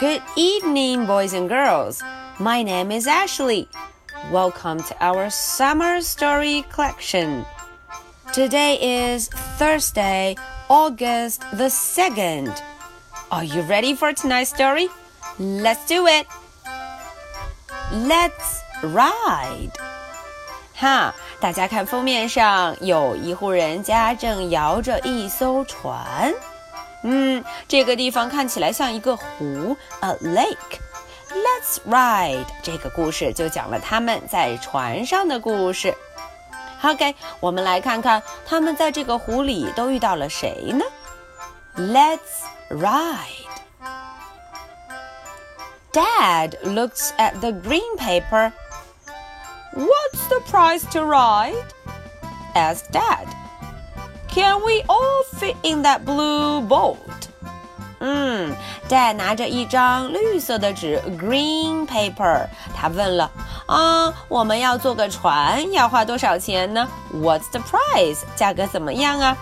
Good evening, boys and girls. My name is Ashley. Welcome to our summer story collection. Today is Thursday, August the 2nd. Are you ready for tonight's story? Let's do it. Let's ride. 哈，大家看封面上有一户人家正摇着一艘船。 嗯，这个地方看起来像一个湖，a lake。Let's ride 这个故事就讲了他们在船上的故事。OK，我们来看看他们在这个湖里都遇到了谁呢？Let's ride. Dad looks at the green paper. What's the price to ride? asked Dad. Can we all fit in that blue boat? 嗯，Dad 拿着一张绿色的纸 （green paper），他问了：“啊，我们要坐个船，要花多少钱呢？What's the price？价格怎么样啊？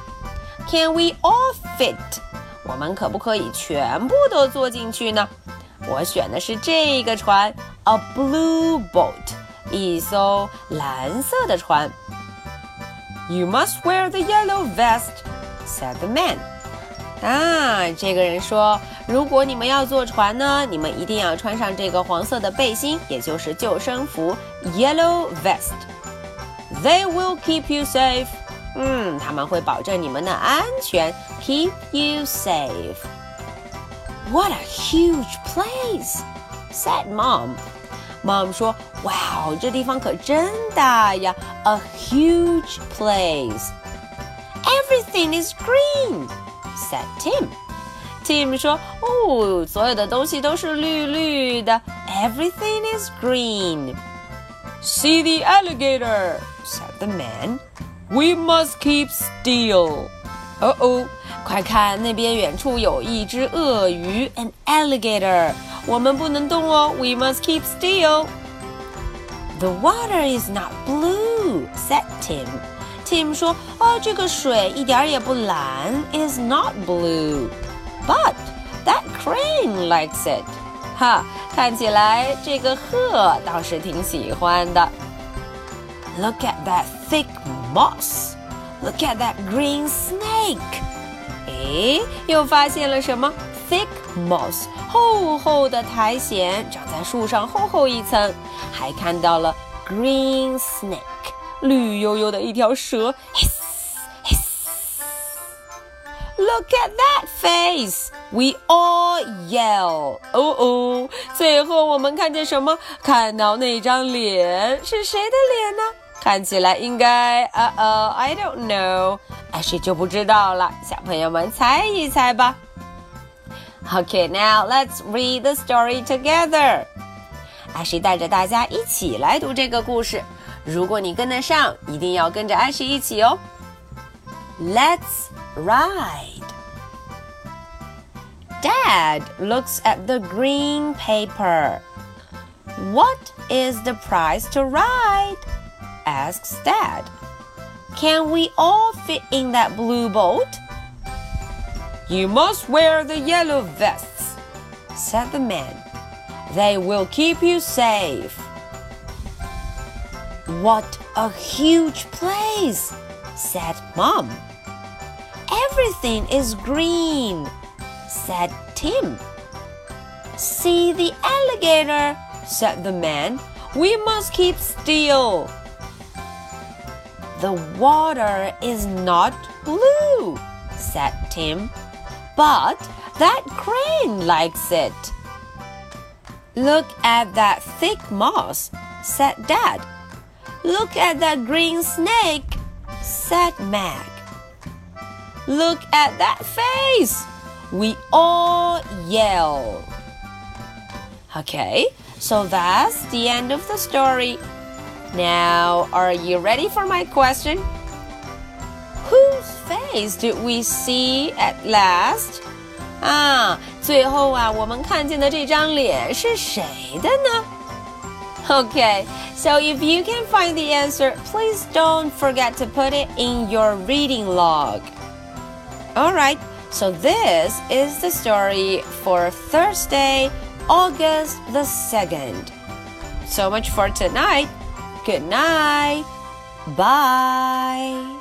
Can we all fit？我们可不可以全部都坐进去呢？我选的是这个船，a blue boat，一艘蓝色的船。” You must wear the yellow vest," said the man. 啊，这个人说，如果你们要坐船呢，你们一定要穿上这个黄色的背心，也就是救生服，yellow vest. They will keep you safe. 嗯，他们会保证你们的安全，keep you safe. What a huge place, said Mom. Mom 说：“哇哦，这地方可真大呀！A huge place. Everything is green," said Tim. Tim 说：“哦，所有的东西都是绿绿的。Everything is green. See the alligator," said the man. "We must keep still." 哦哦， 快看，那边远处有一只鳄鱼，an alligator。我们不能动哦，we must keep still. The water is not blue," said Tim. Tim 说：“哦，这个水一点也不蓝，is not blue, but that crane likes it." 哈，看起来这个鹤倒是挺喜欢的。Look at that thick moss. Look at that green snake. 诶，又发现了什么？Thick moss，厚厚的苔藓长在树上厚厚一层，还看到了 green snake，绿油油的一条蛇。Hiss hiss。Look at that face! We all yell. 哦哦，最后我们看见什么？看到那张脸是谁的脸呢？看起来应该……呃呃，I don't know，哎，谁就不知道了。小朋友们猜一猜吧。Okay, now let's read the story together. 阿西带着大家一起来读这个故事。如果你跟得上，一定要跟着阿西一起哦。Let's ride. Dad looks at the green paper. What is the price to ride? Asks Dad. Can we all fit in that blue boat? You must wear the yellow vests, said the man. They will keep you safe. What a huge place, said Mom. Everything is green, said Tim. See the alligator, said the man. We must keep still. The water is not blue, said Tim. But that crane likes it. Look at that thick moss, said Dad. Look at that green snake, said Mag. Look at that face. We all yell. Okay, so that's the end of the story. Now, are you ready for my question? Whose face did we see at last? 啊，最后啊，我们看见的这张脸是谁的呢？Okay, so if you can find the answer, please don't forget to put it in your reading log. Alright, so this is the story for Thursday, August the 2nd. So much for tonight. Good night. Bye.